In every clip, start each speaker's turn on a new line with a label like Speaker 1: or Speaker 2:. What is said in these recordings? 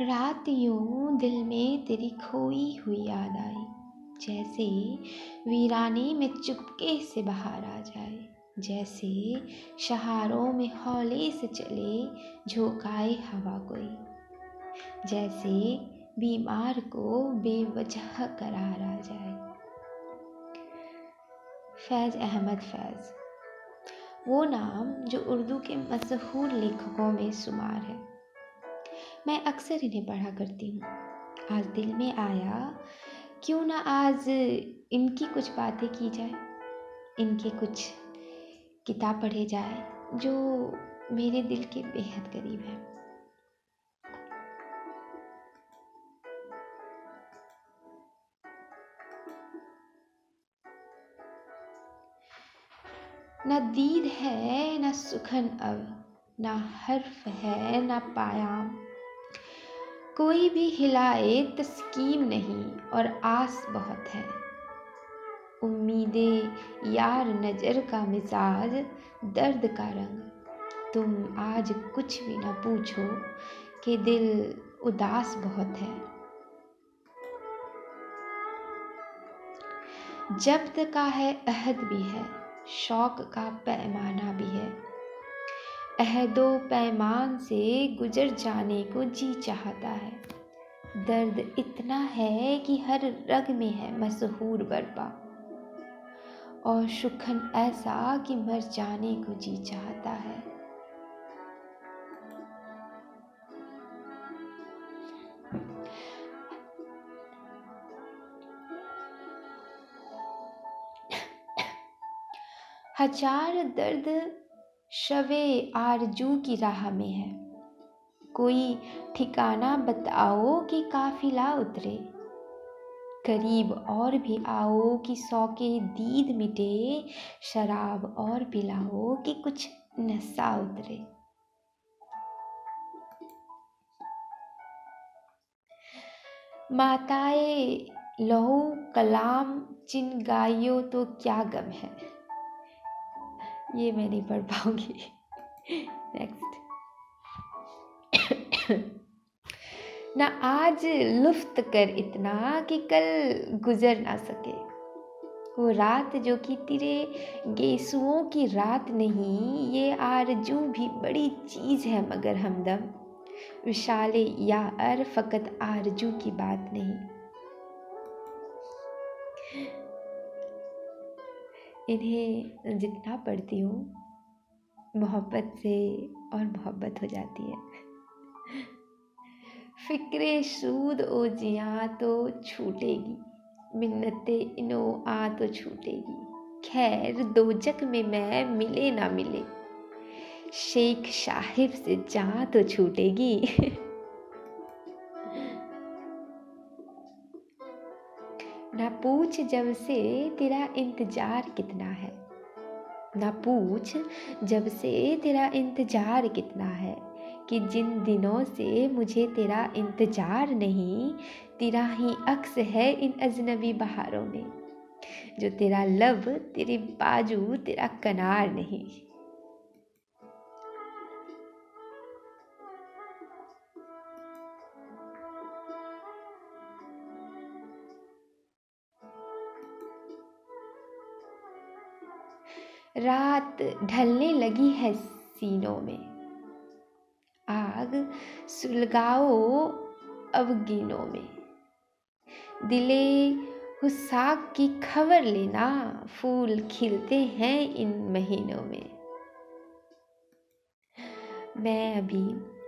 Speaker 1: रात यूँ दिल में तेरी खोई हुई याद आई, जैसे वीराने में चुपके से बाहर आ जाए, जैसे शहारों में हौले से चले झोंकाए हवा कोई, जैसे बीमार को बेवजह करार आ जाए। फैज़ अहमद फैज़, वो नाम जो उर्दू के मशहूर लेखकों में शुमार है। मैं अक्सर इन्हें पढ़ा करती हूँ। आज दिल में आया, क्यों ना आज इनकी कुछ बातें की जाए, इनके कुछ किताब पढ़े जाए, जो मेरे दिल के बेहद करीब है। न दीद है, न सुखन अब, न हर्फ है, न पायाम। कोई भी हिलाए तस्कीम नहीं और आस बहुत है। उम्मीदें यार नज़र का मिजाज, दर्द का रंग। तुम आज कुछ भी ना पूछो कि दिल उदास बहुत है। जब्त का है अहद भी है, शौक का पैमाना भी है। अहदो पैमान से गुजर जाने को जी चाहता है। दर्द इतना है कि हर रग में है मशहूर बरपा। और सुखन ऐसा कि मर जाने को जी चाहता है। हज़ार दर्द शवे आरज़ू की राह में है। कोई ठिकाना बताओ कि काफिला उतरे। करीब और भी आओ कि सौ के दीद मिटे। शराब और पिलाओ कि कुछ नशा उतरे। माताए, लहू, कलाम चिन गाइयो तो क्या गम है। ये मैं नहीं पढ़ पाऊँगी। नेक्स्ट ना आज लुफ्त कर इतना कि कल गुजर ना सके। वो रात जो कि तेरे, गेसुओं की रात नहीं, ये आरज़ू भी बड़ी चीज़ है मगर हमदम। विशाले या अर फ़कत आरज़ू की बात नहीं। इन्हें जितना पढ़ती हूँ, मोहब्बत से और मोहब्बत हो जाती है। फ़िक्रे सूद ओ जिया तो छूटेगी, मिन्नते इनो आ तो छूटेगी। खैर दो जक में मैं मिले ना मिले, शेख साहिब से जा तो छूटेगी। ना पूछ जब से तेरा इंतज़ार कितना है। ना पूछ जब से तेरा इंतज़ार कितना है कि जिन दिनों से मुझे तेरा इंतज़ार नहीं, तेरा ही अक्स है इन अजनबी बहारों में। जो तेरा लब तेरे बाजू, तेरा कनार नहीं। रात ढलने लगी है सीनों में। आग सुलगाओ अवगीनों में। दिले हुसाक की खबर लेना, फूल खिलते हैं इन महीनों में। मैं अभी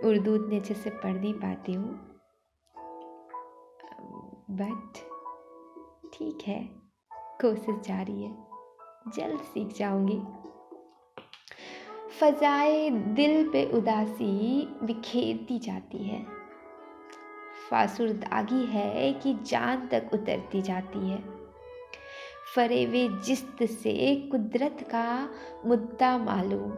Speaker 1: उर्दू इतने अच्छे से पढ़ नहीं पाती हूँ। बट ठीक है, कोशिश जारी है। जल्द सीख जाऊँगी। फजाए दिल पे उदासी बिखेरती जाती है। फासुर दागी है कि जान तक उतरती जाती है। फरेवे जिस्त से कुदरत का मुद्दा मालूम।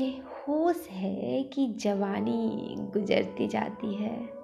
Speaker 1: ये होश है कि जवानी गुजरती जाती है।